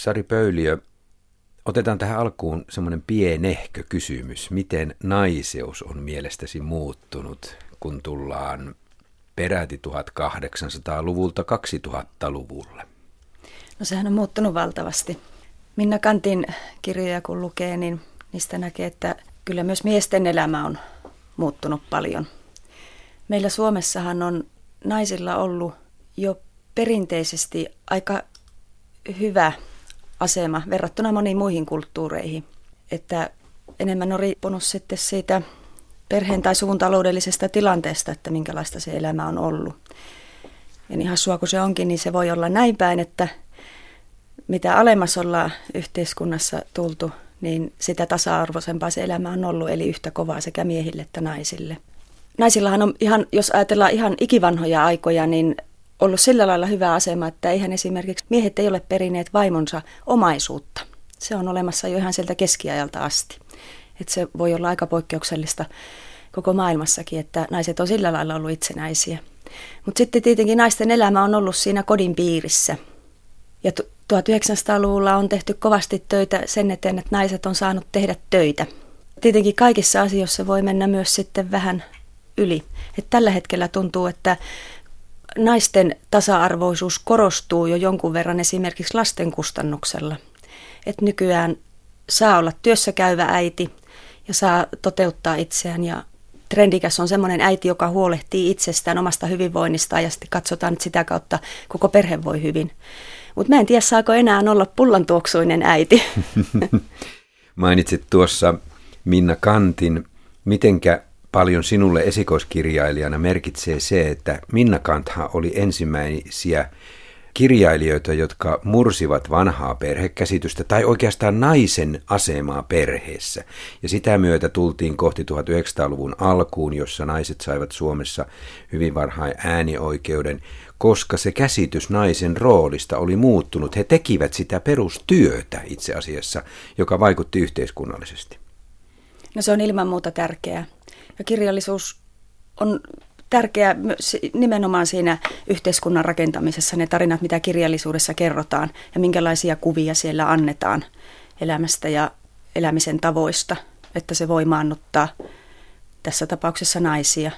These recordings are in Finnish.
Sari Pöyliö, otetaan tähän alkuun semmoinen pienehkö kysymys. Miten naiseus on mielestäsi muuttunut, kun tullaan peräti 1800-luvulta 2000-luvulle? No sehän on muuttunut valtavasti. Minna Kantin kirjoja kun lukee, niin niistä näkee, että kyllä myös miesten elämä on muuttunut paljon. Meillä Suomessahan on naisilla ollut jo perinteisesti aika hyvä asema verrattuna moniin muihin kulttuureihin. Että enemmän on riippunut sitten siitä perheen tai suvun taloudellisesta tilanteesta, että minkälaista se elämä on ollut. Ja niin hassua kuin se onkin, niin se voi olla näin päin, että mitä alemmas ollaan yhteiskunnassa tultu, niin sitä tasa-arvoisempaa se elämä on ollut, eli yhtä kovaa sekä miehille että naisille. Naisillahan on ihan, jos ajatellaan ihan ikivanhoja aikoja, niin ollut sillä lailla hyvä asema, että eihän esimerkiksi miehet ei ole perineet vaimonsa omaisuutta. Se on olemassa jo ihan sieltä keskiajalta asti. Että se voi olla aika poikkeuksellista koko maailmassakin, että naiset on sillä lailla ollut itsenäisiä. Mutta sitten tietenkin naisten elämä on ollut siinä kodin piirissä. Ja 1900-luvulla on tehty kovasti töitä sen eteen, että naiset on saanut tehdä töitä. Tietenkin kaikissa asioissa voi mennä myös sitten vähän yli. Et tällä hetkellä tuntuu, että naisten tasa-arvoisuus korostuu jo jonkun verran esimerkiksi lasten kustannuksella. Et nykyään saa olla työssä käyvä äiti ja saa toteuttaa itseään ja trendikäs on semmoinen äiti, joka huolehtii itsestään omasta hyvinvoinnistaan ja sitten katsotaan, että sitä kautta koko perhe voi hyvin. Mutta mä en tiedä, saako enää olla pullantuoksuinen äiti. Mainitsit tuossa Minna Kantin. Mitenkä paljon sinulle esikoiskirjailijana merkitsee se, että Minna Kantha oli ensimmäisiä kirjailijoita, jotka mursivat vanhaa perhekäsitystä tai oikeastaan naisen asemaa perheessä. Ja sitä myötä tultiin kohti 1900-luvun alkuun, jossa naiset saivat Suomessa hyvin varhain äänioikeuden, koska se käsitys naisen roolista oli muuttunut. He tekivät sitä perustyötä itse asiassa, joka vaikutti yhteiskunnallisesti. No se on ilman muuta tärkeää. Ja kirjallisuus on tärkeä nimenomaan siinä yhteiskunnan rakentamisessa, ne tarinat, mitä kirjallisuudessa kerrotaan ja minkälaisia kuvia siellä annetaan elämästä ja elämisen tavoista, että se voi maannuttaa tässä tapauksessa naisia.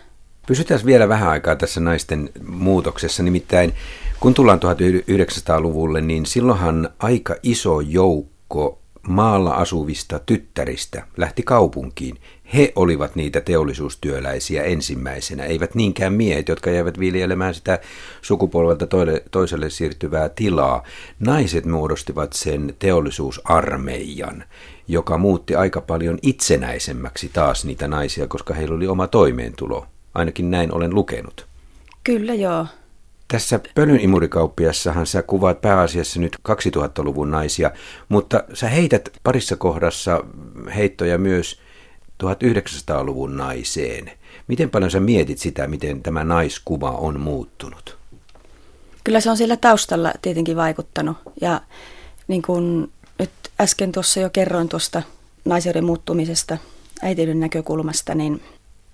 Pysytään vielä vähän aikaa tässä naisten muutoksessa, nimittäin kun tullaan 1900-luvulle, niin silloinhan aika iso joukko maalla asuvista tyttäristä lähti kaupunkiin. He olivat niitä teollisuustyöläisiä ensimmäisenä, eivät niinkään miehet, jotka jäivät viljelemään sitä sukupolvelta toiselle siirtyvää tilaa. Naiset muodostivat sen teollisuusarmeijan, joka muutti aika paljon itsenäisemmäksi taas niitä naisia, koska heillä oli oma toimeentulo. Ainakin näin olen lukenut. Kyllä joo. Tässä Pölyn imurikauppiassahan sä kuvaat pääasiassa nyt 2000-luvun naisia, mutta sä heität parissa kohdassa heittoja myös 1900-luvun naiseen. Miten paljon sä mietit sitä, miten tämä naiskuva on muuttunut? Kyllä se on siellä taustalla tietenkin vaikuttanut. Ja niin kuin nyt äsken tuossa jo kerroin tuosta naiseuden muuttumisesta äitiyden näkökulmasta, niin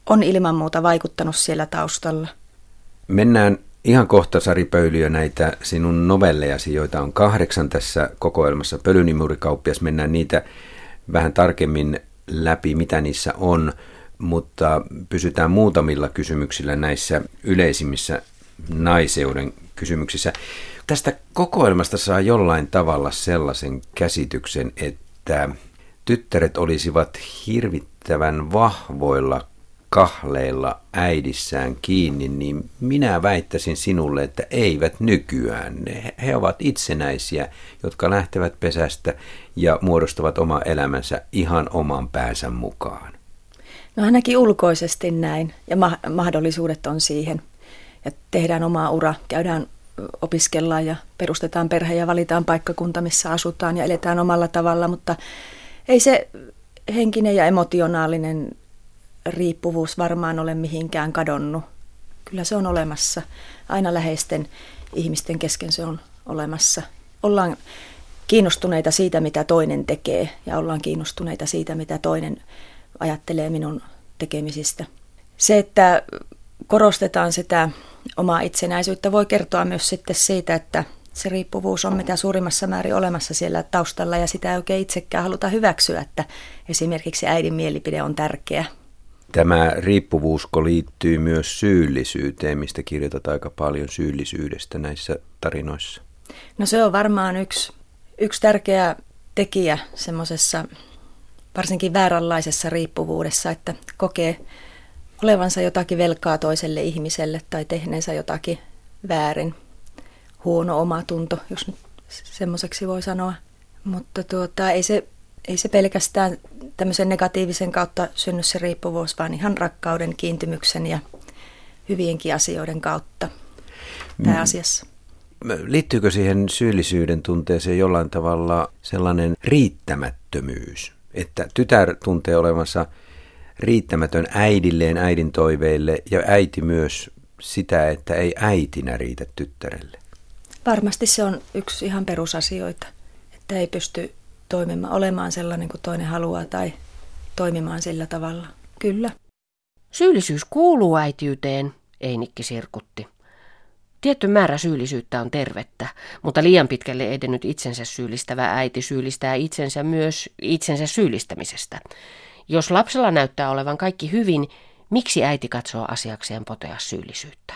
on ilman muuta vaikuttanut siellä taustalla. Mennään ihan kohta, Sari Pöyliö, näitä sinun novellejasi, joita on kahdeksan tässä kokoelmassa. Pölynimurikauppias, mennään niitä vähän tarkemmin läpi, mitä niissä on, mutta pysytään muutamilla kysymyksillä näissä yleisimmissä naiseuden kysymyksissä. Tästä kokoelmasta saa jollain tavalla sellaisen käsityksen, että tyttäret olisivat hirvittävän vahvoilla kahleilla äidissään kiinni, niin minä väittäisin sinulle, että eivät nykyään. He ovat itsenäisiä, jotka lähtevät pesästä ja muodostavat oma elämänsä ihan oman päänsä mukaan. No ainakin ulkoisesti näin ja ma- mahdollisuudet on siihen. Ja tehdään omaa ura, käydään opiskellaan ja perustetaan perhe ja valitaan paikkakunta, missä asutaan ja eletään omalla tavalla, mutta ei se henkinen ja emotionaalinen riippuvuus varmaan ole mihinkään kadonnut. Kyllä se on olemassa. Aina läheisten ihmisten kesken se on olemassa. Ollaan kiinnostuneita siitä, mitä toinen tekee ja ollaan kiinnostuneita siitä, mitä toinen ajattelee minun tekemisistä. Se, että korostetaan sitä omaa itsenäisyyttä, voi kertoa myös sitten siitä, että se riippuvuus on mitä suurimmassa määrin olemassa siellä taustalla ja sitä ei oikein itsekään haluta hyväksyä, että esimerkiksi äidin mielipide on tärkeä. Tämä riippuvuusko liittyy myös syyllisyyteen, mistä kirjoitat aika paljon syyllisyydestä näissä tarinoissa. No se on varmaan yksi, yksi tärkeä tekijä semmoisessa varsinkin vääränlaisessa riippuvuudessa, että kokee olevansa jotakin velkaa toiselle ihmiselle tai tehneensä jotakin väärin. Huono omatunto, jos nyt semmoiseksi voi sanoa. Mutta tuota, ei, se, ei se pelkästään tämmöisen negatiivisen kautta synny se riippuvuus, vaan ihan rakkauden, kiintymyksen ja hyvienkin asioiden kautta pääasiassa. Mm. Liittyykö siihen syyllisyyden tunteeseen jollain tavalla sellainen riittämättömyys, että tytär tuntee olevansa riittämätön äidilleen, äidin toiveille ja äiti myös sitä, että ei äitinä riitä tyttärelle? Varmasti se on yksi ihan perusasioita, että ei pysty toimimaan, olemaan sellainen kuin toinen haluaa tai toimimaan sillä tavalla. Kyllä. Syyllisyys kuuluu äitiyteen, Einikki sirkutti. Tietty määrä syyllisyyttä on tervettä, mutta liian pitkälle edennyt itsensä syyllistävä äiti syyllistää itsensä myös itsensä syyllistämisestä. Jos lapsella näyttää olevan kaikki hyvin, miksi äiti katsoo asiakseen potea syyllisyyttä?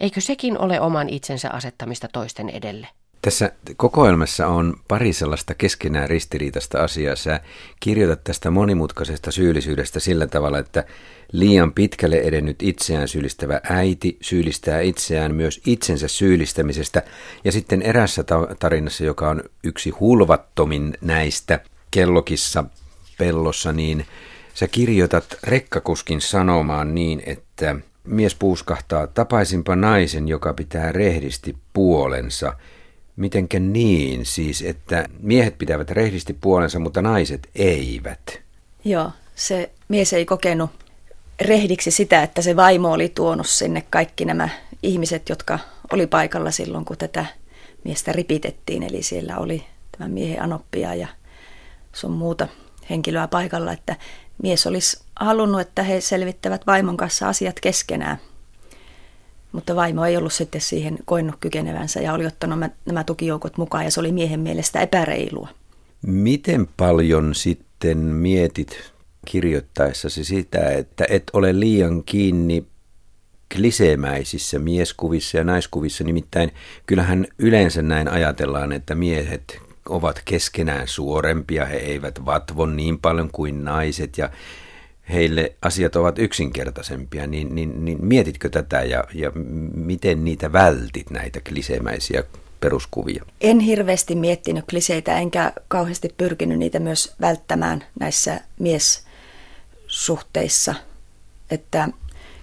Eikö sekin ole oman itsensä asettamista toisten edelle? Tässä kokoelmassa on pari sellaista keskenään ristiriitaista asiaa. Sä kirjoitat tästä monimutkaisesta syyllisyydestä sillä tavalla, että liian pitkälle edennyt itseään syyllistävä äiti syyllistää itseään myös itsensä syyllistämisestä. Ja sitten erässä tarinassa, joka on yksi hulvattomin näistä kellokissa pellossa, niin sä kirjoitat rekkakuskin sanomaan niin, että mies puuskahtaa, tapaisinpa naisen, joka pitää rehdisti puolensa – Mitenkä niin siis, että miehet pitävät rehdisti puolensa, mutta naiset eivät? Joo, se mies ei kokenut rehdiksi sitä, että se vaimo oli tuonut sinne kaikki nämä ihmiset, jotka oli paikalla silloin, kun tätä miestä ripitettiin. Eli siellä oli tämä miehen anoppia ja sun muuta henkilöä paikalla, että mies olisi halunnut, että he selvittävät vaimon kanssa asiat keskenään. Mutta vaimo ei ollut sitten siihen koennut kykenevänsä ja oli ottanut nämä tukijoukot mukaan ja se oli miehen mielestä epäreilua. Miten paljon sitten mietit kirjoittaessasi sitä, että et ole liian kiinni kliseemäisissä mieskuvissa ja naiskuvissa, nimittäin kyllähän yleensä näin ajatellaan, että miehet ovat keskenään suorempia, he eivät vatvon niin paljon kuin naiset ja heille asiat ovat yksinkertaisempia, niin, niin, niin mietitkö tätä ja, ja miten niitä vältit, näitä kliseemäisiä peruskuvia? En hirveästi miettinyt kliseitä, enkä kauheasti pyrkinyt niitä myös välttämään näissä miessuhteissa. Että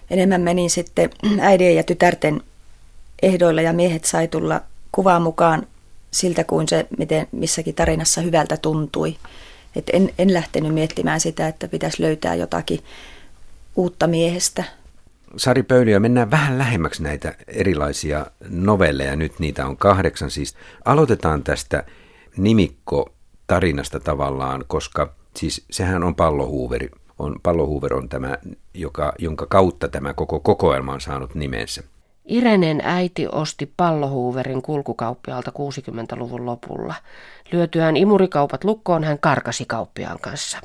enemmän menin sitten äidien ja tytärten ehdoilla ja miehet sai tulla kuvaan mukaan siltä kuin se, miten missäkin tarinassa hyvältä tuntui. Et en, en lähtenyt miettimään sitä, että pitäisi löytää jotakin uutta miehestä. Sari Pöyliö, mennään vähän lähemmäksi näitä erilaisia novelleja. Nyt niitä on kahdeksan siis. Aloitetaan tästä nimikko-tarinasta tavallaan, koska siis sehän on pallohuuveri. On, pallohuuver on tämä, joka, jonka kautta tämä koko kokoelma on saanut nimensä. Irenen äiti osti pallohuuverin kulkukauppialta 60-luvun lopulla. Lyötyään imurikaupat lukkoon hän karkasi kauppiaan kanssa.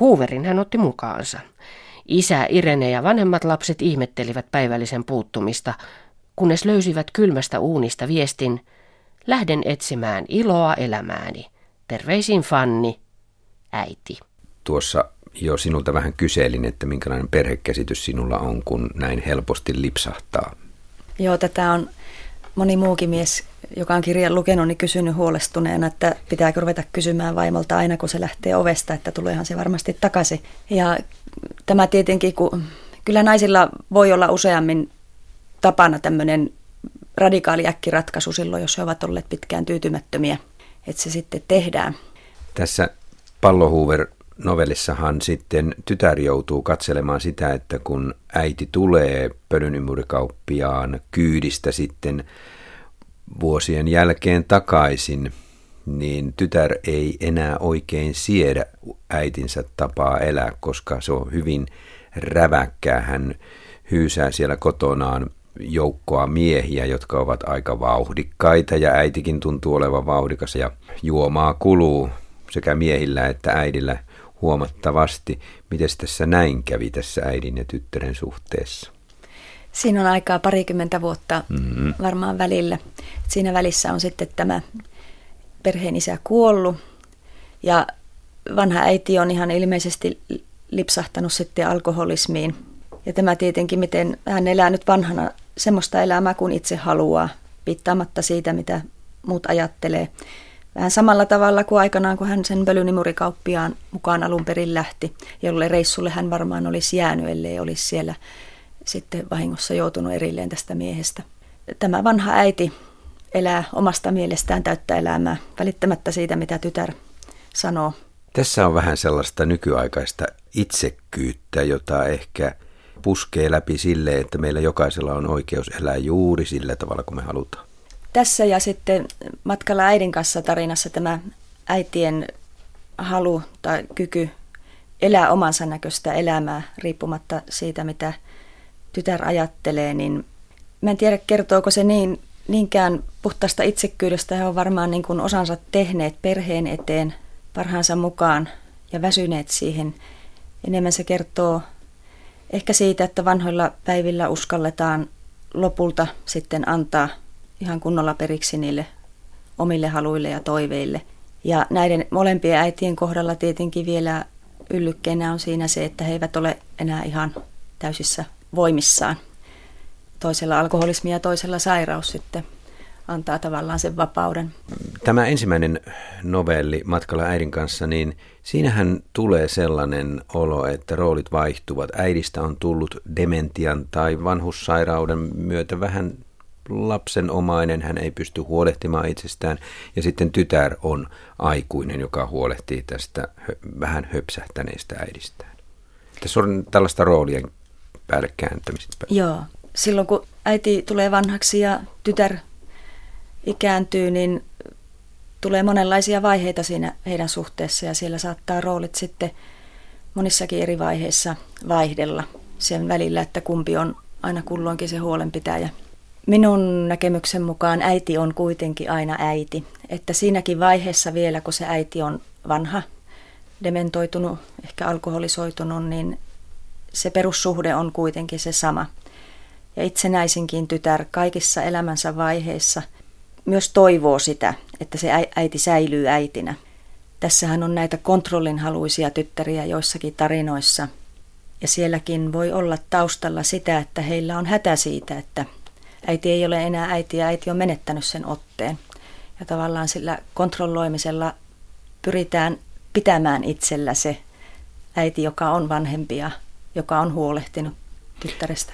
Huuverin hän otti mukaansa. Isä Irene ja vanhemmat lapset ihmettelivät päivällisen puuttumista, kunnes löysivät kylmästä uunista viestin, lähden etsimään iloa elämääni. Terveisin Fanni, äiti. Tuossa jo sinulta vähän kyselin, että minkälainen perhekäsitys sinulla on, kun näin helposti lipsahtaa Joo, tätä on moni muukin mies, joka on kirjan lukenut, niin kysynyt huolestuneena, että pitääkö ruveta kysymään vaimolta aina, kun se lähtee ovesta, että tuleehan se varmasti takaisin. Ja tämä tietenkin, kun kyllä naisilla voi olla useammin tapana tämmöinen radikaali äkkiratkaisu silloin, jos he ovat olleet pitkään tyytymättömiä, että se sitten tehdään. Tässä Pallohuuver novellissahan sitten tytär joutuu katselemaan sitä, että kun äiti tulee pölynymurikauppiaan kyydistä sitten vuosien jälkeen takaisin, niin tytär ei enää oikein siedä äitinsä tapaa elää, koska se on hyvin räväkkää. Hän hyysää siellä kotonaan joukkoa miehiä, jotka ovat aika vauhdikkaita ja äitikin tuntuu olevan vauhdikas ja juomaa kuluu sekä miehillä että äidillä huomattavasti. Miten tässä näin kävi tässä äidin ja tyttären suhteessa? Siinä on aikaa parikymmentä vuotta mm-hmm. varmaan välillä. Siinä välissä on sitten tämä perheen isä kuollut ja vanha äiti on ihan ilmeisesti lipsahtanut sitten alkoholismiin. Ja tämä tietenkin, miten hän elää nyt vanhana semmoista elämää kuin itse haluaa, pitämättä siitä, mitä muut ajattelee. Vähän samalla tavalla kuin aikanaan, kun hän sen pölynimurikauppiaan mukaan alun perin lähti, jolle reissulle hän varmaan olisi jäänyt, ellei olisi siellä sitten vahingossa joutunut erilleen tästä miehestä. Tämä vanha äiti elää omasta mielestään täyttä elämää, välittämättä siitä, mitä tytär sanoo. Tässä on vähän sellaista nykyaikaista itsekkyyttä, jota ehkä puskee läpi sille, että meillä jokaisella on oikeus elää juuri sillä tavalla kuin me halutaan. Tässä ja sitten matkalla äidin kanssa tarinassa tämä äitien halu tai kyky elää omansa näköistä elämää riippumatta siitä, mitä tytär ajattelee, niin mä en tiedä kertooko se niin, niinkään puhtaasta itsekkyydestä. He on varmaan niin kuin osansa tehneet perheen eteen parhaansa mukaan ja väsyneet siihen. Enemmän se kertoo ehkä siitä, että vanhoilla päivillä uskalletaan lopulta sitten antaa ihan kunnolla periksi niille omille haluille ja toiveille. Ja näiden molempien äitien kohdalla tietenkin vielä yllykkeenä on siinä se, että he eivät ole enää ihan täysissä voimissaan. Toisella alkoholismi ja toisella sairaus sitten antaa tavallaan sen vapauden. Tämä ensimmäinen novelli Matkalla äidin kanssa, niin siinähän tulee sellainen olo, että roolit vaihtuvat. Äidistä on tullut dementian tai vanhussairauden myötä vähän lapsenomainen, hän ei pysty huolehtimaan itsestään. Ja sitten tytär on aikuinen, joka huolehtii tästä vähän höpsähtäneestä äidistään. Tässä on tällaista roolien päälle kääntämistä. Joo. Silloin kun äiti tulee vanhaksi ja tytär ikääntyy, niin tulee monenlaisia vaiheita siinä heidän suhteessa ja siellä saattaa roolit sitten monissakin eri vaiheissa vaihdella sen välillä, että kumpi on aina kulloinkin se huolenpitäjä. Minun näkemyksen mukaan äiti on kuitenkin aina äiti. Että siinäkin vaiheessa vielä, kun se äiti on vanha, dementoitunut, ehkä alkoholisoitunut, niin se perussuhde on kuitenkin se sama. Ja itsenäisinkin tytär kaikissa elämänsä vaiheissa myös toivoo sitä, että se äiti säilyy äitinä. Tässähän on näitä kontrollinhaluisia tyttäriä joissakin tarinoissa. Ja sielläkin voi olla taustalla sitä, että heillä on hätä siitä, että äiti ei ole enää äiti ja äiti on menettänyt sen otteen. Ja tavallaan sillä kontrolloimisella pyritään pitämään itsellä se äiti, joka on vanhempi ja joka on huolehtinut tyttärestä.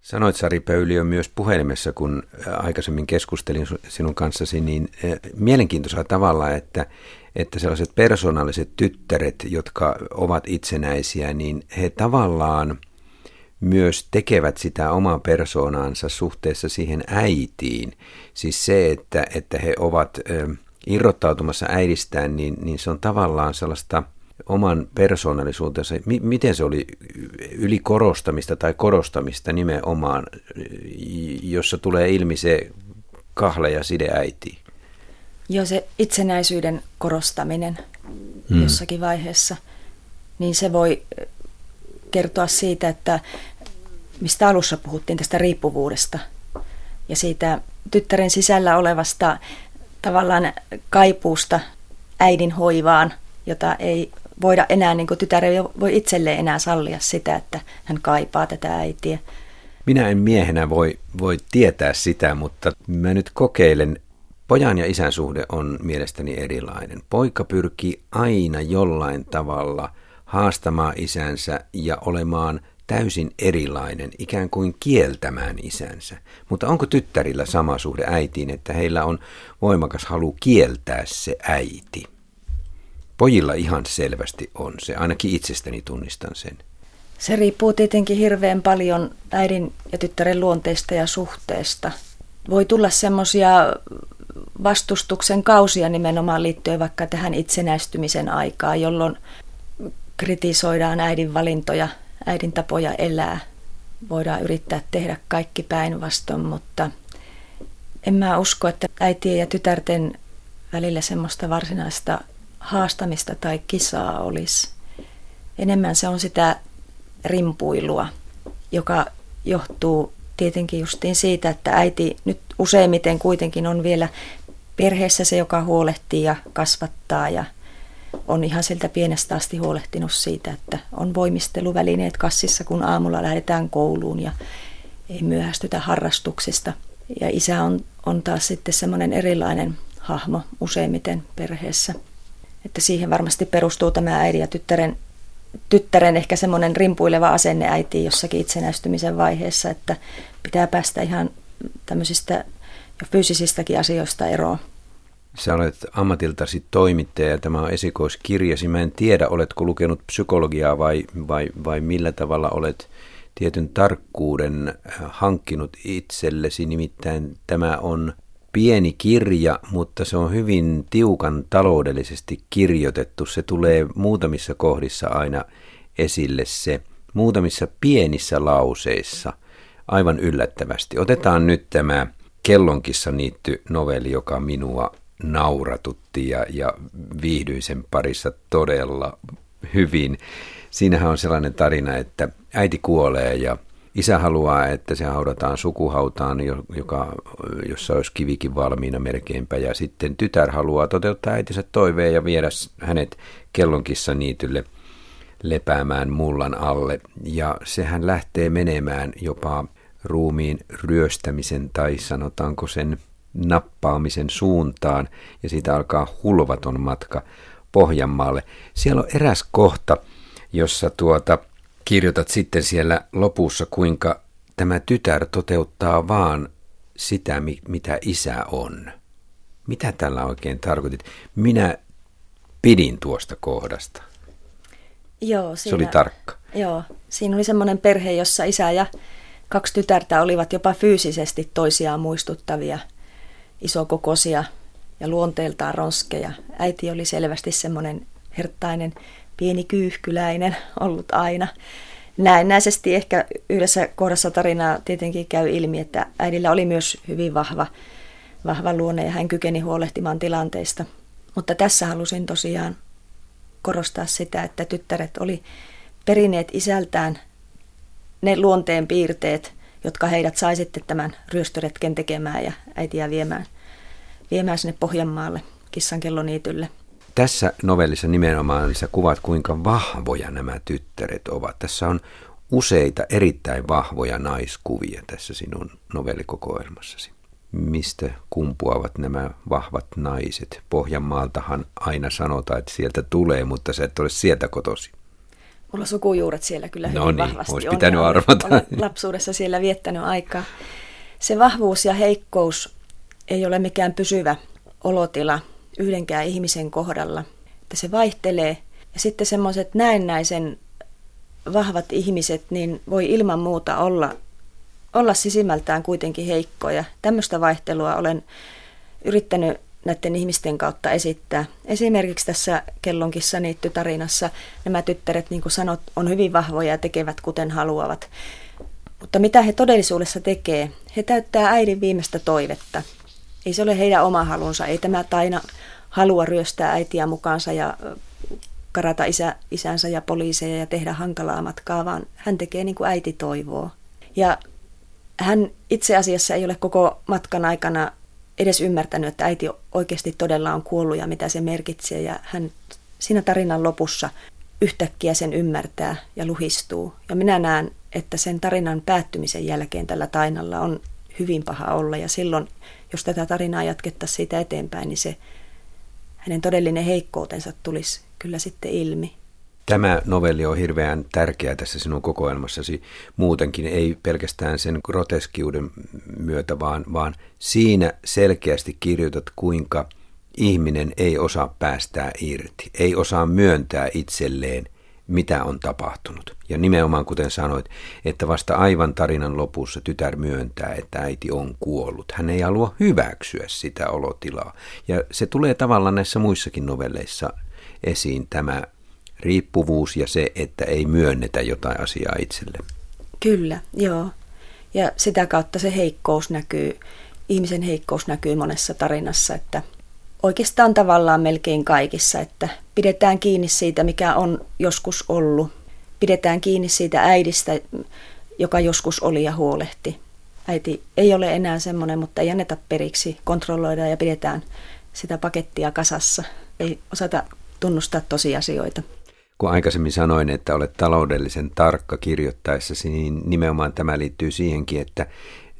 Sanoit Sari Pöyliö myös puhelimessa, kun aikaisemmin keskustelin sinun kanssasi, niin mielenkiintoisella tavalla, että, että sellaiset persoonalliset tyttäret, jotka ovat itsenäisiä, niin he tavallaan myös tekevät sitä omaa persoonaansa suhteessa siihen äitiin. Siis se, että, että he ovat irrottautumassa äidistään, niin, niin se on tavallaan sellaista – oman persoonallisuutensa, M- miten se oli ylikorostamista tai korostamista nimenomaan, jossa tulee ilmi se kahle ja side äiti? Joo, se itsenäisyyden korostaminen hmm. jossakin vaiheessa, niin se voi kertoa siitä, että mistä alussa puhuttiin tästä riippuvuudesta ja siitä tyttären sisällä olevasta tavallaan kaipuusta äidin hoivaan, jota ei voida enää, niin kuin tytär ei voi itselleen enää sallia sitä, että hän kaipaa tätä äitiä. Minä en miehenä voi, voi tietää sitä, mutta mä nyt kokeilen. Pojan ja isän suhde on mielestäni erilainen. Poika pyrkii aina jollain tavalla haastamaan isänsä ja olemaan täysin erilainen, ikään kuin kieltämään isänsä. Mutta onko tyttärillä sama suhde äitiin, että heillä on voimakas halu kieltää se äiti? Pojilla ihan selvästi on se, ainakin itsestäni tunnistan sen. Se riippuu tietenkin hirveän paljon äidin ja tyttären luonteesta ja suhteesta. Voi tulla semmoisia vastustuksen kausia nimenomaan liittyen vaikka tähän itsenäistymisen aikaan, jolloin kritisoidaan äidin valintoja, äidin tapoja elää. voidaan yrittää tehdä kaikki päinvastoin, mutta en mä usko, että äitien ja tytärten välillä semmoista varsinaista haastamista tai kisaa olisi. Enemmän se on sitä rimpuilua, joka johtuu tietenkin justiin siitä, että äiti nyt useimmiten kuitenkin on vielä perheessä se, joka huolehtii ja kasvattaa ja on ihan sieltä pienestä asti huolehtinut siitä, että on voimisteluvälineet kassissa, kun aamulla lähdetään kouluun ja ei myöhästytä harrastuksista. Ja isä on, on taas sitten semmoinen erilainen hahmo useimmiten perheessä. Että siihen varmasti perustuu tämä äidin ja tyttären, tyttären ehkä semmoinen rimpuileva asenne äitiin jossakin itsenäistymisen vaiheessa, että pitää päästä ihan tämmöisistä jo fyysisistäkin asioista eroon. Sä olet ammatiltasi toimittaja ja tämä on esikoiskirjasi. Mä en tiedä, oletko lukenut psykologiaa vai, vai, vai millä tavalla olet tietyn tarkkuuden äh, hankkinut itsellesi. Nimittäin tämä on pieni kirja, mutta se on hyvin tiukan taloudellisesti kirjoitettu. Se tulee muutamissa kohdissa aina esille se, muutamissa pienissä lauseissa, aivan yllättävästi. Otetaan nyt tämä Kellonkissa niitty novelli, joka minua nauratutti ja, ja viihdyin sen parissa todella hyvin. Siinähän on sellainen tarina, että äiti kuolee ja isä haluaa, että se haudataan sukuhautaan, joka, jossa olisi kivikin valmiina melkeinpä. Ja sitten tytär haluaa toteuttaa äitinsä toiveen ja viedä hänet kellonkissa niitylle lepäämään mullan alle. Ja sehän lähtee menemään jopa ruumiin ryöstämisen tai sanotaanko sen nappaamisen suuntaan ja siitä alkaa hulvaton matka Pohjanmaalle. Siellä on eräs kohta, jossa tuota, kirjoitat sitten siellä lopussa, kuinka tämä tytär toteuttaa vaan sitä, mitä isä on. Mitä tällä oikein tarkoitit? Minä pidin tuosta kohdasta. Joo, siinä, Se oli tarkka. Joo, siinä oli semmoinen perhe, jossa isä ja kaksi tytärtä olivat jopa fyysisesti toisiaan muistuttavia – isokokoisia ja luonteeltaan ronskeja. Äiti oli selvästi semmoinen herttainen, pieni kyyhkyläinen ollut aina. Näennäisesti ehkä yhdessä kohdassa tarinaa tietenkin käy ilmi, että äidillä oli myös hyvin vahva, vahva luonne ja hän kykeni huolehtimaan tilanteista. Mutta tässä halusin tosiaan korostaa sitä, että tyttäret oli perineet isältään ne luonteen piirteet, jotka heidät sai sitten tämän ryöstöretken tekemään ja äitiä viemään, viemään sinne Pohjanmaalle kissankelloniitylle. Tässä novellissa nimenomaan sä kuvat, kuinka vahvoja nämä tyttäret ovat. Tässä on useita erittäin vahvoja naiskuvia tässä sinun novellikokoelmassasi. Mistä kumpuavat nämä vahvat naiset? Pohjanmaaltahan aina sanotaan, että sieltä tulee, mutta sä et ole sieltä kotosi. Mulla sukujuuret siellä kyllä hyvin no niin, vahvasti olisi pitänyt on. arvata. Olen lapsuudessa siellä viettänyt aikaa. Se vahvuus ja heikkous ei ole mikään pysyvä olotila yhdenkään ihmisen kohdalla. Että se vaihtelee. Ja sitten semmoiset näennäisen vahvat ihmiset, niin voi ilman muuta olla, olla sisimmältään kuitenkin heikkoja. Tämmöistä vaihtelua olen yrittänyt näiden ihmisten kautta esittää. Esimerkiksi tässä Kellonkissa niitty tarinassa nämä tyttäret, niin kuin sanot, on hyvin vahvoja ja tekevät kuten haluavat. Mutta mitä he todellisuudessa tekee? He täyttää äidin viimeistä toivetta. Ei se ole heidän oma halunsa. Ei tämä Taina halua ryöstää äitiä mukaansa ja karata isä, isänsä ja poliiseja ja tehdä hankalaa matkaa, vaan hän tekee niin kuin äiti toivoo. Ja hän itse asiassa ei ole koko matkan aikana edes ymmärtänyt, että äiti oikeasti todella on kuollut ja mitä se merkitsee. Ja hän siinä tarinan lopussa yhtäkkiä sen ymmärtää ja luhistuu. Ja minä näen, että sen tarinan päättymisen jälkeen tällä tainalla on hyvin paha olla. Ja silloin, jos tätä tarinaa jatkettaisiin siitä eteenpäin, niin se hänen todellinen heikkoutensa tulisi kyllä sitten ilmi. Tämä novelli on hirveän tärkeä tässä sinun kokoelmassasi muutenkin, ei pelkästään sen groteskiuden myötä, vaan, vaan siinä selkeästi kirjoitat, kuinka ihminen ei osaa päästää irti, ei osaa myöntää itselleen, mitä on tapahtunut. Ja nimenomaan kuten sanoit, että vasta aivan tarinan lopussa tytär myöntää, että äiti on kuollut. Hän ei halua hyväksyä sitä olotilaa. Ja se tulee tavallaan näissä muissakin novelleissa esiin tämä riippuvuus ja se, että ei myönnetä jotain asiaa itselle. Kyllä, joo. Ja sitä kautta se heikkous näkyy, ihmisen heikkous näkyy monessa tarinassa, että oikeastaan tavallaan melkein kaikissa, että pidetään kiinni siitä, mikä on joskus ollut. Pidetään kiinni siitä äidistä, joka joskus oli ja huolehti. Äiti ei ole enää semmoinen, mutta ei anneta periksi, kontrolloida ja pidetään sitä pakettia kasassa. Ei osata tunnustaa tosiasioita. Kun aikaisemmin sanoin, että olet taloudellisen tarkka kirjoittaessasi, niin nimenomaan tämä liittyy siihenkin, että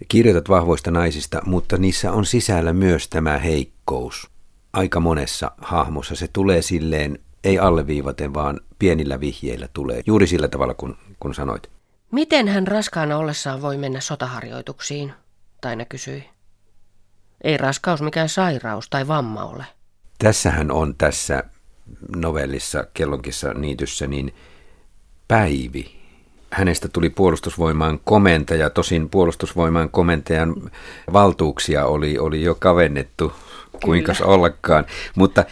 kirjoitat vahvoista naisista, mutta niissä on sisällä myös tämä heikkous. Aika monessa hahmossa se tulee silleen, ei alleviivaten, vaan pienillä vihjeillä tulee, juuri sillä tavalla kun, kun sanoit. Miten hän raskaana ollessaan voi mennä sotaharjoituksiin? Taina kysyi. Ei raskaus mikään sairaus tai vamma ole. Tässähän on tässä novellissa Kellonkissa niityssä niin Päivi. Hänestä tuli puolustusvoimaan komentaja, tosin puolustusvoimaan komentajan valtuuksia oli, oli jo kavennettu, kuinka ollakaan. Mutta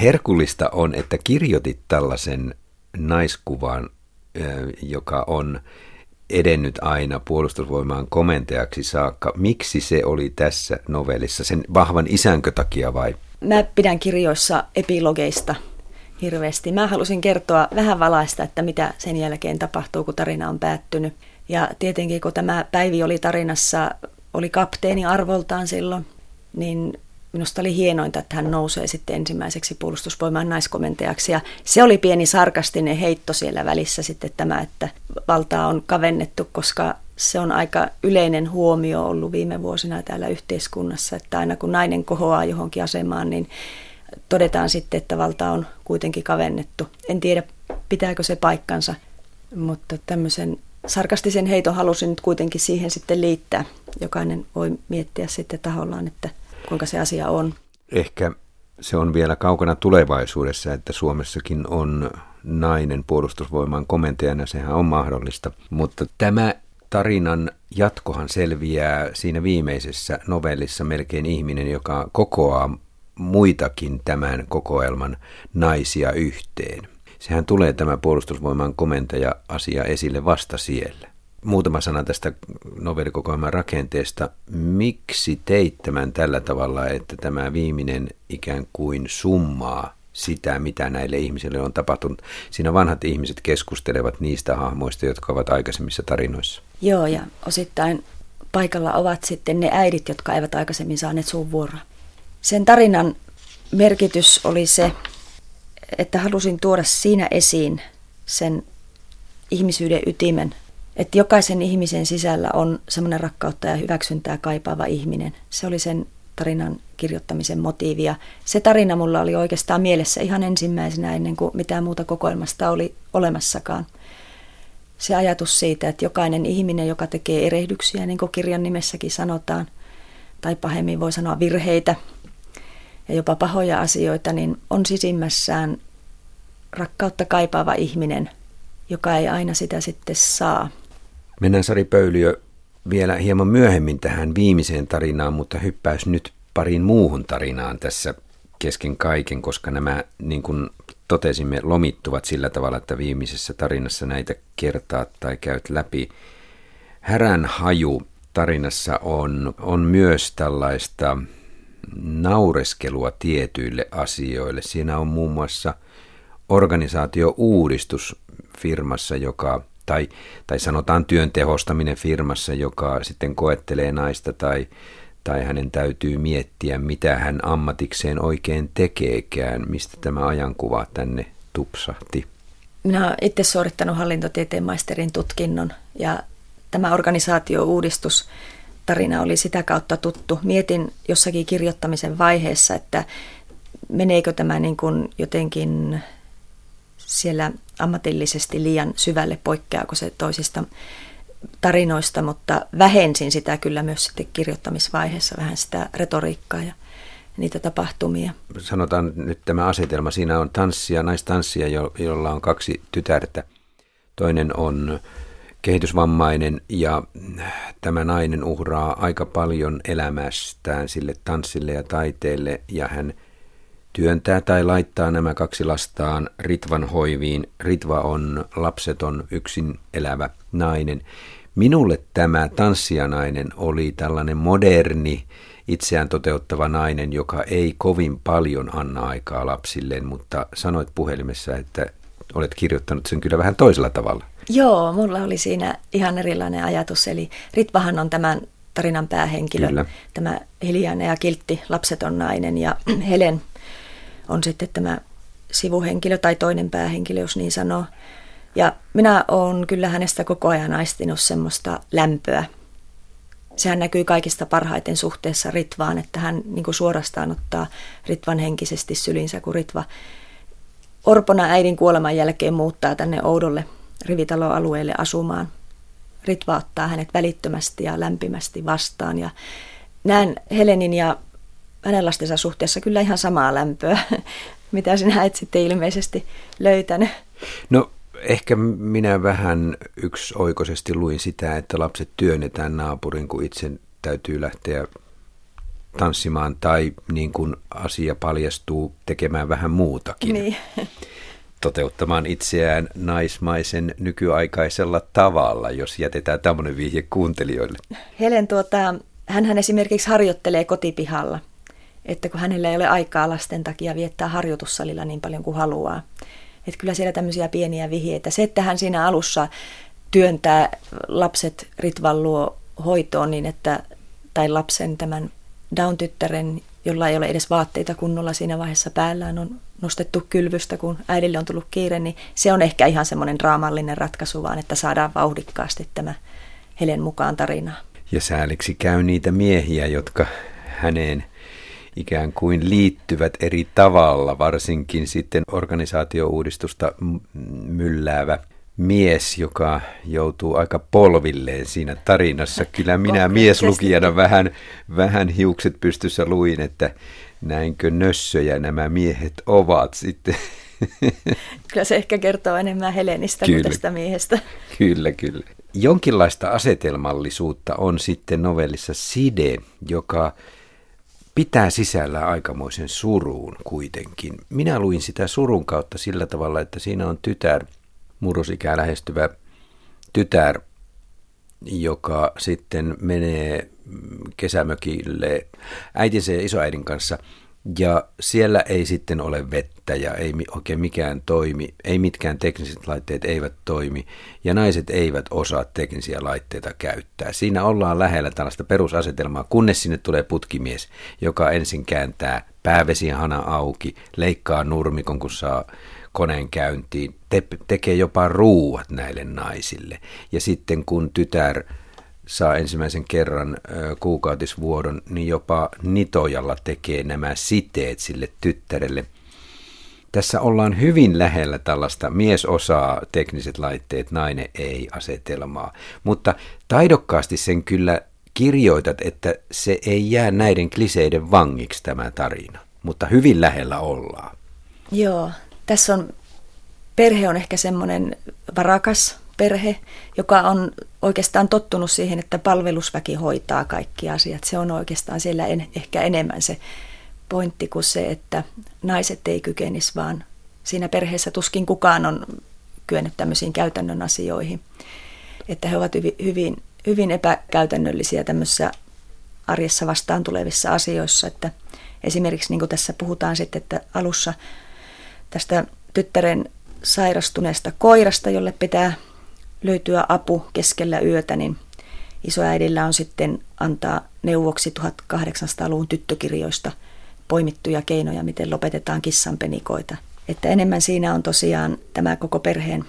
herkullista on, että kirjoitit tällaisen naiskuvan, joka on edennyt aina puolustusvoimaan komentajaksi saakka. Miksi se oli tässä novellissa? Sen vahvan isänkö takia vai? Mä pidän kirjoissa epilogeista hirveästi. Mä halusin kertoa vähän valaista, että mitä sen jälkeen tapahtuu, kun tarina on päättynyt. Ja tietenkin, kun tämä Päivi oli tarinassa, oli kapteeni arvoltaan silloin, niin minusta oli hienointa, että hän nousee sitten ensimmäiseksi puolustusvoimaan naiskomentajaksi. Ja se oli pieni sarkastinen heitto siellä välissä sitten tämä, että valtaa on kavennettu, koska se on aika yleinen huomio ollut viime vuosina täällä yhteiskunnassa, että aina kun nainen kohoaa johonkin asemaan, niin todetaan sitten, että valta on kuitenkin kavennettu. En tiedä, pitääkö se paikkansa, mutta tämmöisen sarkastisen heiton halusin nyt kuitenkin siihen sitten liittää. Jokainen voi miettiä sitten tahollaan, että kuinka se asia on. Ehkä se on vielä kaukana tulevaisuudessa, että Suomessakin on nainen puolustusvoiman komentajana, sehän on mahdollista. Mutta tämä tarinan jatkohan selviää siinä viimeisessä novellissa melkein ihminen, joka kokoaa muitakin tämän kokoelman naisia yhteen. Sehän tulee tämä puolustusvoiman komentaja-asia esille vasta siellä. Muutama sana tästä novellikokoelman rakenteesta. Miksi teit tämän tällä tavalla, että tämä viimeinen ikään kuin summaa sitä, mitä näille ihmisille on tapahtunut. Siinä vanhat ihmiset keskustelevat niistä hahmoista, jotka ovat aikaisemmissa tarinoissa. Joo, ja osittain paikalla ovat sitten ne äidit, jotka eivät aikaisemmin saaneet suun vuoroa. Sen tarinan merkitys oli se, että halusin tuoda siinä esiin sen ihmisyyden ytimen, että jokaisen ihmisen sisällä on semmoinen rakkautta ja hyväksyntää kaipaava ihminen. Se oli sen tarinan kirjoittamisen motiivi. Ja se tarina mulla oli oikeastaan mielessä ihan ensimmäisenä ennen kuin mitään muuta kokoelmasta oli olemassakaan. Se ajatus siitä, että jokainen ihminen, joka tekee erehdyksiä, niin kuin kirjan nimessäkin sanotaan, tai pahemmin voi sanoa virheitä ja jopa pahoja asioita, niin on sisimmässään rakkautta kaipaava ihminen, joka ei aina sitä sitten saa. Mennään Sari Pöyliö vielä hieman myöhemmin tähän viimeiseen tarinaan, mutta hyppäys nyt pariin muuhun tarinaan tässä kesken kaiken, koska nämä, niin kuin totesimme, lomittuvat sillä tavalla, että viimeisessä tarinassa näitä kertaa tai käyt läpi. Härän haju tarinassa on, on myös tällaista naureskelua tietyille asioille. Siinä on muun muassa organisaatio-uudistus firmassa, joka tai, tai sanotaan työn tehostaminen firmassa, joka sitten koettelee naista tai, tai hänen täytyy miettiä, mitä hän ammatikseen oikein tekeekään, mistä tämä ajankuva tänne tupsahti. Minä olen itse suorittanut hallintotieteen maisterin tutkinnon ja tämä organisaatio-uudistus tarina oli sitä kautta tuttu. Mietin jossakin kirjoittamisen vaiheessa, että meneekö tämä niin kuin jotenkin siellä ammatillisesti liian syvälle, poikkeako se toisista tarinoista, mutta vähensin sitä kyllä myös sitten kirjoittamisvaiheessa, vähän sitä retoriikkaa ja niitä tapahtumia. Sanotaan nyt tämä asetelma, siinä on tanssia, naistanssia, jolla on kaksi tytärtä. Toinen on kehitysvammainen ja tämä nainen uhraa aika paljon elämästään sille tanssille ja taiteelle ja hän työntää tai laittaa nämä kaksi lastaan Ritvan hoiviin. Ritva on lapseton, yksin elävä nainen. Minulle tämä tanssijanainen oli tällainen moderni, itseään toteuttava nainen, joka ei kovin paljon anna aikaa lapsilleen, mutta sanoit puhelimessa, että olet kirjoittanut sen kyllä vähän toisella tavalla. Joo, mulla oli siinä ihan erilainen ajatus. Eli Ritvahan on tämän tarinan päähenkilö, kyllä. tämä hiljainen ja kiltti lapseton nainen ja Helen on sitten tämä sivuhenkilö tai toinen päähenkilö, jos niin sanoo. Ja minä olen kyllä hänestä koko ajan aistinut semmoista lämpöä. Sehän näkyy kaikista parhaiten suhteessa Ritvaan, että hän niin suorastaan ottaa Ritvan henkisesti sylinsä, kun Ritva orpona äidin kuoleman jälkeen muuttaa tänne oudolle rivitaloalueelle asumaan. Ritva ottaa hänet välittömästi ja lämpimästi vastaan ja näen Helenin ja hänen lastensa suhteessa kyllä ihan samaa lämpöä, mitä sinä et sitten ilmeisesti löytänyt. No ehkä minä vähän yksioikoisesti luin sitä, että lapset työnnetään naapurin, kun itse täytyy lähteä tanssimaan tai niin kuin asia paljastuu tekemään vähän muutakin. Niin. Toteuttamaan itseään naismaisen nykyaikaisella tavalla, jos jätetään tämmöinen vihje kuuntelijoille. Helen, tuota, hän esimerkiksi harjoittelee kotipihalla, että kun hänellä ei ole aikaa lasten takia viettää harjoitussalilla niin paljon kuin haluaa. Että kyllä siellä tämmöisiä pieniä vihjeitä. Se, että hän siinä alussa työntää lapset Ritvan luo hoitoon niin, että, tai lapsen tämän Down-tyttären, jolla ei ole edes vaatteita kunnolla siinä vaiheessa päällään, on nostettu kylvystä, kun äidille on tullut kiire, niin se on ehkä ihan semmoinen draamallinen ratkaisu, vaan että saadaan vauhdikkaasti tämä Helen mukaan tarinaa. Ja sääliksi käy niitä miehiä, jotka häneen ikään kuin liittyvät eri tavalla, varsinkin sitten organisaatiouudistusta mylläävä mies, joka joutuu aika polvilleen siinä tarinassa. Kyllä minä mieslukijana vähän, vähän hiukset pystyssä luin, että näinkö nössöjä nämä miehet ovat sitten. Kyllä se ehkä kertoo enemmän Helenistä kyllä, kuin tästä miehestä. Kyllä, kyllä. Jonkinlaista asetelmallisuutta on sitten novellissa Side, joka pitää sisällä aikamoisen suruun kuitenkin. Minä luin sitä surun kautta sillä tavalla, että siinä on tytär, murrosikää lähestyvä tytär, joka sitten menee kesämökille äitinsä ja isoäidin kanssa – ja siellä ei sitten ole vettä ja ei oikein mikään toimi, ei mitkään tekniset laitteet eivät toimi ja naiset eivät osaa teknisiä laitteita käyttää. Siinä ollaan lähellä tällaista perusasetelmaa, kunnes sinne tulee putkimies, joka ensin kääntää päävesihana auki, leikkaa nurmikon, kun saa koneen käyntiin, te- tekee jopa ruuat näille naisille. Ja sitten kun tytär saa ensimmäisen kerran kuukautisvuodon, niin jopa Nitojalla tekee nämä siteet sille tyttärelle. Tässä ollaan hyvin lähellä tällaista mies osaa tekniset laitteet, nainen ei asetelmaa. Mutta taidokkaasti sen kyllä kirjoitat, että se ei jää näiden kliseiden vangiksi tämä tarina. Mutta hyvin lähellä ollaan. Joo, tässä on, perhe on ehkä semmoinen varakas, perhe, joka on oikeastaan tottunut siihen, että palvelusväki hoitaa kaikki asiat. Se on oikeastaan siellä en, ehkä enemmän se pointti kuin se, että naiset ei kykenisi, vaan siinä perheessä tuskin kukaan on kyennyt tämmöisiin käytännön asioihin. Että he ovat hyvin, hyvin, epäkäytännöllisiä tämmöisissä arjessa vastaan tulevissa asioissa. Että esimerkiksi niin kuin tässä puhutaan sitten, että alussa tästä tyttären sairastuneesta koirasta, jolle pitää löytyä apu keskellä yötä, niin isoäidillä on sitten antaa neuvoksi 1800-luvun tyttökirjoista poimittuja keinoja, miten lopetetaan kissanpenikoita. Että enemmän siinä on tosiaan tämä koko perheen,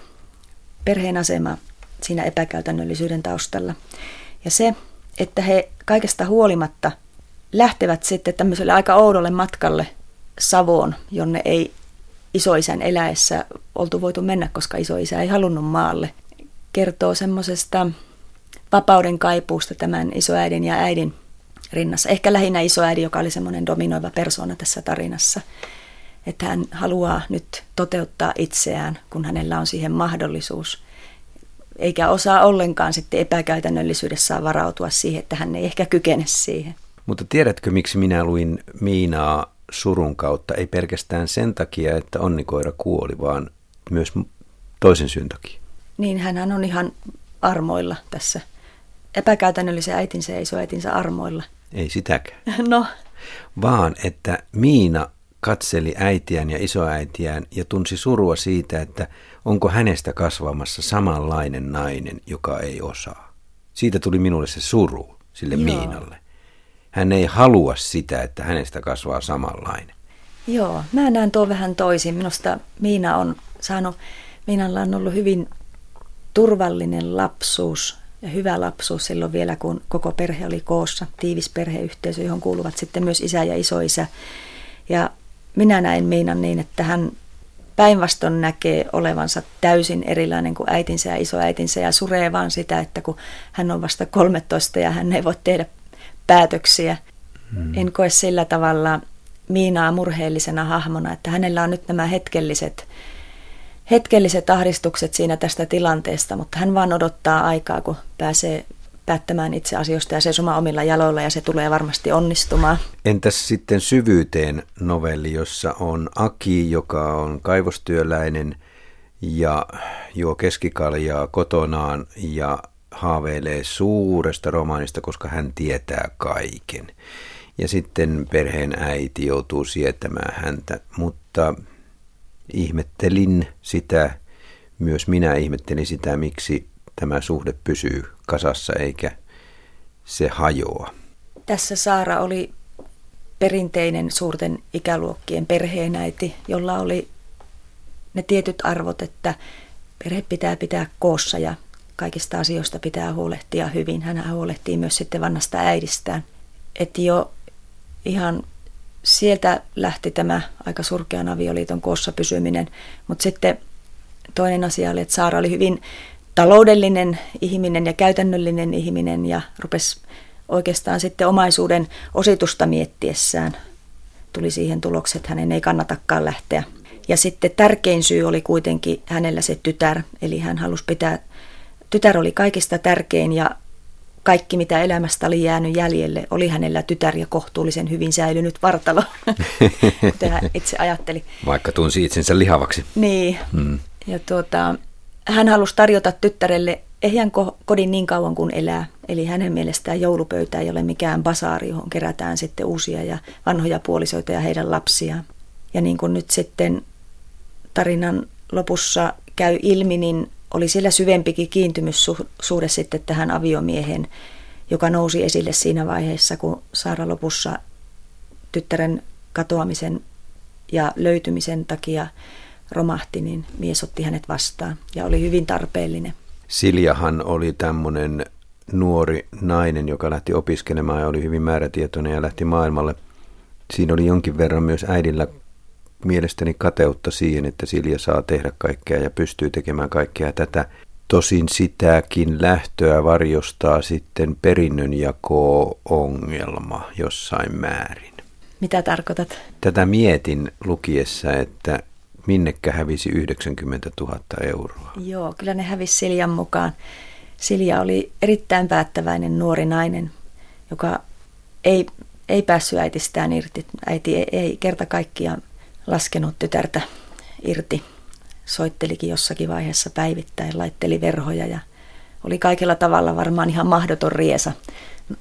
perheen asema siinä epäkäytännöllisyyden taustalla. Ja se, että he kaikesta huolimatta lähtevät sitten tämmöiselle aika oudolle matkalle Savoon, jonne ei isoisän eläessä oltu voitu mennä, koska isoisä ei halunnut maalle kertoo semmoisesta vapauden kaipuusta tämän isoäidin ja äidin rinnassa. Ehkä lähinnä isoäidi, joka oli semmoinen dominoiva persoona tässä tarinassa. Että hän haluaa nyt toteuttaa itseään, kun hänellä on siihen mahdollisuus. Eikä osaa ollenkaan sitten epäkäytännöllisyydessään varautua siihen, että hän ei ehkä kykene siihen. Mutta tiedätkö, miksi minä luin Miinaa surun kautta, ei pelkästään sen takia, että onnikoira kuoli, vaan myös toisen syyn takia. Niin, hän on ihan armoilla tässä. Epäkäytännöllisen äitinsä ja isoäitinsä armoilla. Ei sitäkään. No. Vaan, että Miina katseli äitiään ja isoäitiään ja tunsi surua siitä, että onko hänestä kasvamassa samanlainen nainen, joka ei osaa. Siitä tuli minulle se suru sille Joo. Miinalle. Hän ei halua sitä, että hänestä kasvaa samanlainen. Joo, mä näen tuo vähän toisin. Minusta Miina on saanut, Miinalla on ollut hyvin turvallinen lapsuus ja hyvä lapsuus silloin vielä, kun koko perhe oli koossa. Tiivis perheyhteisö, johon kuuluvat sitten myös isä ja isoisä. Ja minä näin Miinan niin, että hän päinvastoin näkee olevansa täysin erilainen kuin äitinsä ja isoäitinsä ja suree vaan sitä, että kun hän on vasta 13 ja hän ei voi tehdä päätöksiä. Hmm. En koe sillä tavalla Miinaa murheellisena hahmona, että hänellä on nyt nämä hetkelliset, hetkelliset ahdistukset siinä tästä tilanteesta, mutta hän vaan odottaa aikaa, kun pääsee päättämään itse asioista ja seisomaan omilla jaloilla ja se tulee varmasti onnistumaan. Entäs sitten syvyyteen novelli, jossa on Aki, joka on kaivostyöläinen ja juo keskikaljaa kotonaan ja haaveilee suuresta romaanista, koska hän tietää kaiken. Ja sitten perheen äiti joutuu sietämään häntä, mutta ihmettelin sitä, myös minä ihmettelin sitä, miksi tämä suhde pysyy kasassa eikä se hajoa. Tässä Saara oli perinteinen suurten ikäluokkien perheenäiti, jolla oli ne tietyt arvot, että perhe pitää pitää koossa ja kaikista asioista pitää huolehtia hyvin. Hän huolehtii myös sitten vannasta äidistään. Että jo ihan sieltä lähti tämä aika surkean avioliiton koossa pysyminen. Mutta sitten toinen asia oli, että Saara oli hyvin taloudellinen ihminen ja käytännöllinen ihminen ja rupesi oikeastaan sitten omaisuuden ositusta miettiessään tuli siihen tulokseen, että hänen ei kannatakaan lähteä. Ja sitten tärkein syy oli kuitenkin hänellä se tytär, eli hän halusi pitää, tytär oli kaikista tärkein ja kaikki mitä elämästä oli jäänyt jäljelle, oli hänellä tytär ja kohtuullisen hyvin säilynyt vartalo, kuten hän itse ajatteli. Vaikka tunsi itsensä lihavaksi. Niin, hmm. ja tuota, hän halusi tarjota tyttärelle ehjän kodin niin kauan kuin elää. Eli hänen mielestään joulupöytä ei ole mikään basaari, johon kerätään sitten uusia ja vanhoja puolisoita ja heidän lapsiaan. Ja niin kuin nyt sitten tarinan lopussa käy ilmi, niin oli siellä syvempikin kiintymyssuhde sitten tähän aviomiehen, joka nousi esille siinä vaiheessa, kun Saara lopussa tyttären katoamisen ja löytymisen takia romahti, niin mies otti hänet vastaan ja oli hyvin tarpeellinen. Siljahan oli tämmöinen nuori nainen, joka lähti opiskelemaan ja oli hyvin määrätietoinen ja lähti maailmalle. Siinä oli jonkin verran myös äidillä mielestäni kateutta siihen, että Silja saa tehdä kaikkea ja pystyy tekemään kaikkea tätä. Tosin sitäkin lähtöä varjostaa sitten perinnönjako-ongelma jossain määrin. Mitä tarkoitat? Tätä mietin lukiessa, että minnekä hävisi 90 000 euroa. Joo, kyllä ne hävisi Siljan mukaan. Silja oli erittäin päättäväinen nuori nainen, joka ei, ei päässyt äitistään irti. Äiti ei, ei kerta kaikkiaan laskenut tytärtä irti. Soittelikin jossakin vaiheessa päivittäin, laitteli verhoja ja oli kaikella tavalla varmaan ihan mahdoton riesa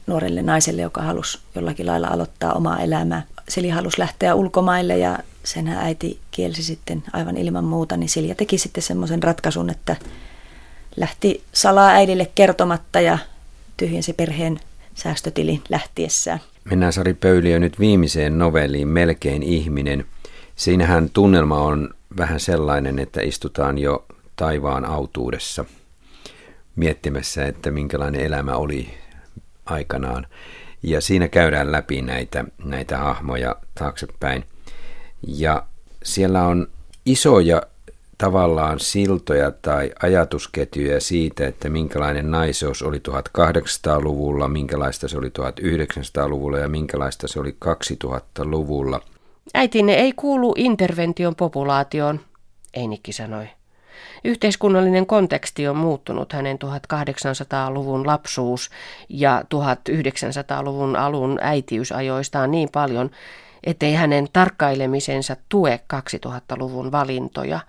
nuorelle naiselle, joka halusi jollakin lailla aloittaa omaa elämää. Silja halusi lähteä ulkomaille ja sen äiti kielsi sitten aivan ilman muuta, niin Silja teki sitten semmoisen ratkaisun, että lähti salaa äidille kertomatta ja tyhjensi perheen säästötilin lähtiessään. Mennään Sari Pöyliö nyt viimeiseen novelliin Melkein ihminen. Siinähän tunnelma on vähän sellainen, että istutaan jo taivaan autuudessa miettimässä, että minkälainen elämä oli aikanaan. Ja siinä käydään läpi näitä, näitä hahmoja taaksepäin. Ja siellä on isoja tavallaan siltoja tai ajatusketjuja siitä, että minkälainen naiseus oli 1800-luvulla, minkälaista se oli 1900-luvulla ja minkälaista se oli 2000-luvulla. Äitinne ei kuulu intervention populaatioon, Einikki sanoi. Yhteiskunnallinen konteksti on muuttunut hänen 1800-luvun lapsuus- ja 1900-luvun alun äitiysajoistaan niin paljon, ettei hänen tarkkailemisensa tue 2000-luvun valintoja.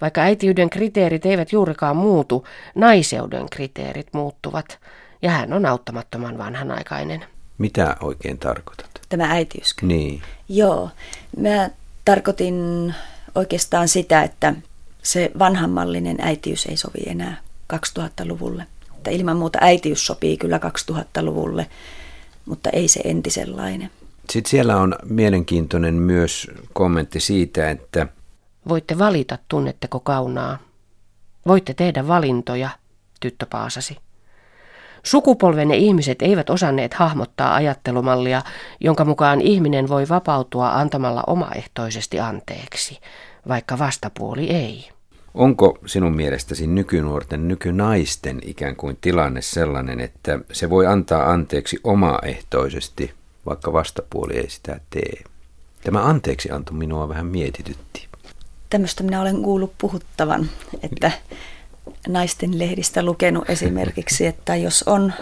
Vaikka äitiyden kriteerit eivät juurikaan muutu, naiseuden kriteerit muuttuvat, ja hän on auttamattoman vanhanaikainen. Mitä oikein tarkoitat? Tämä äitiyskö? Niin. Joo, mä tarkoitin oikeastaan sitä, että se vanhanmallinen äitiys ei sovi enää 2000-luvulle. Että ilman muuta äitiys sopii kyllä 2000-luvulle, mutta ei se entisenlainen. Sitten siellä on mielenkiintoinen myös kommentti siitä, että Voitte valita, tunnetteko kaunaa. Voitte tehdä valintoja, tyttö paasasi. Sukupolvenne ihmiset eivät osanneet hahmottaa ajattelumallia, jonka mukaan ihminen voi vapautua antamalla omaehtoisesti anteeksi, vaikka vastapuoli ei. onko sinun mielestäsi nykynuorten, nykynaisten ikään kuin tilanne sellainen, että se voi antaa anteeksi omaehtoisesti, vaikka vastapuoli ei sitä tee? Tämä anteeksi anto minua vähän mietitytti. Tämmöistä minä olen kuullut puhuttavan, että naisten lehdistä lukenut esimerkiksi, että jos on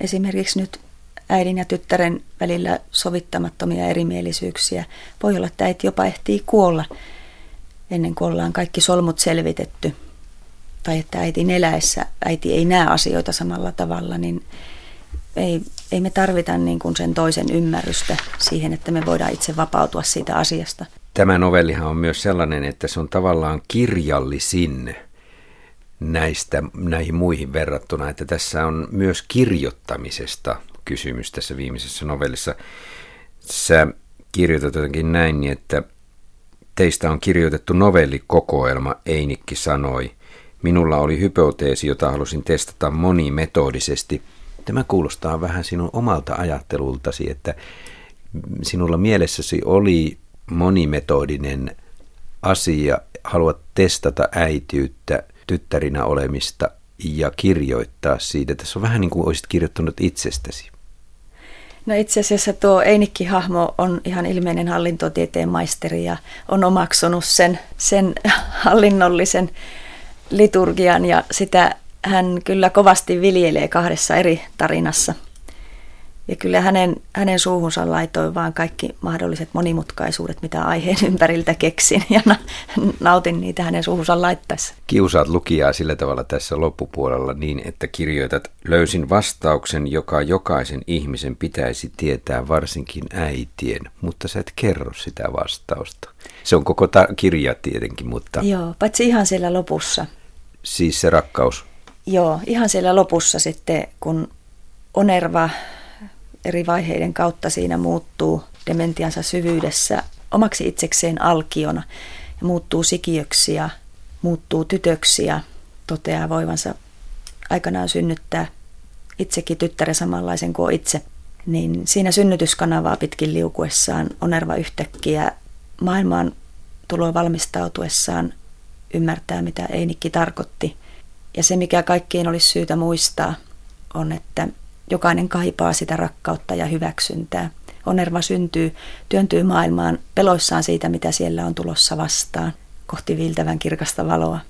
esimerkiksi nyt äidin ja tyttären välillä sovittamattomia erimielisyyksiä, voi olla, että äiti jopa ehtii kuolla ennen kuin ollaan kaikki solmut selvitetty. Tai että äitin eläessä äiti ei näe asioita samalla tavalla, niin ei, ei me tarvita niin kuin sen toisen ymmärrystä siihen, että me voidaan itse vapautua siitä asiasta. Tämä novellihan on myös sellainen, että se on tavallaan kirjallisin näistä näihin muihin verrattuna, että tässä on myös kirjoittamisesta kysymys tässä viimeisessä novellissa. Sä kirjoitat jotenkin näin, niin että teistä on kirjoitettu novellikokoelma, Einikki sanoi. Minulla oli hypoteesi, jota halusin testata monimetodisesti. Tämä kuulostaa vähän sinun omalta ajattelultasi, että sinulla mielessäsi oli monimetodinen asia, haluat testata äitiyttä, tyttärinä olemista ja kirjoittaa siitä. Tässä on vähän niin kuin olisit kirjoittanut itsestäsi. No itse asiassa tuo Einikki-hahmo on ihan ilmeinen hallintotieteen maisteri ja on omaksunut sen, sen hallinnollisen liturgian ja sitä hän kyllä kovasti viljelee kahdessa eri tarinassa – ja kyllä hänen, hänen suuhunsa laitoin vaan kaikki mahdolliset monimutkaisuudet, mitä aiheen ympäriltä keksin ja na, nautin niitä hänen suuhunsa laittaessa. Kiusaat lukijaa sillä tavalla tässä loppupuolella niin, että kirjoitat, löysin vastauksen, joka jokaisen ihmisen pitäisi tietää, varsinkin äitien, mutta sä et kerro sitä vastausta. Se on koko ta- kirja tietenkin, mutta... Joo, paitsi ihan siellä lopussa. Siis se rakkaus. Joo, ihan siellä lopussa sitten, kun Onerva eri vaiheiden kautta siinä muuttuu dementiansa syvyydessä omaksi itsekseen alkiona ja muuttuu sikiöksi ja muuttuu tytöksi ja toteaa voivansa aikanaan synnyttää itsekin tyttären samanlaisen kuin itse. Niin siinä synnytyskanavaa pitkin liukuessaan Onerva yhtäkkiä maailmaan tuloa valmistautuessaan ymmärtää, mitä Einikki tarkoitti. Ja se, mikä kaikkien olisi syytä muistaa, on, että Jokainen kaipaa sitä rakkautta ja hyväksyntää. Onerva syntyy, työntyy maailmaan peloissaan siitä, mitä siellä on tulossa vastaan, kohti viiltävän kirkasta valoa.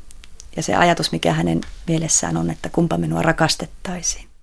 Ja se ajatus, mikä hänen mielessään on, että kumpa minua rakastettaisiin.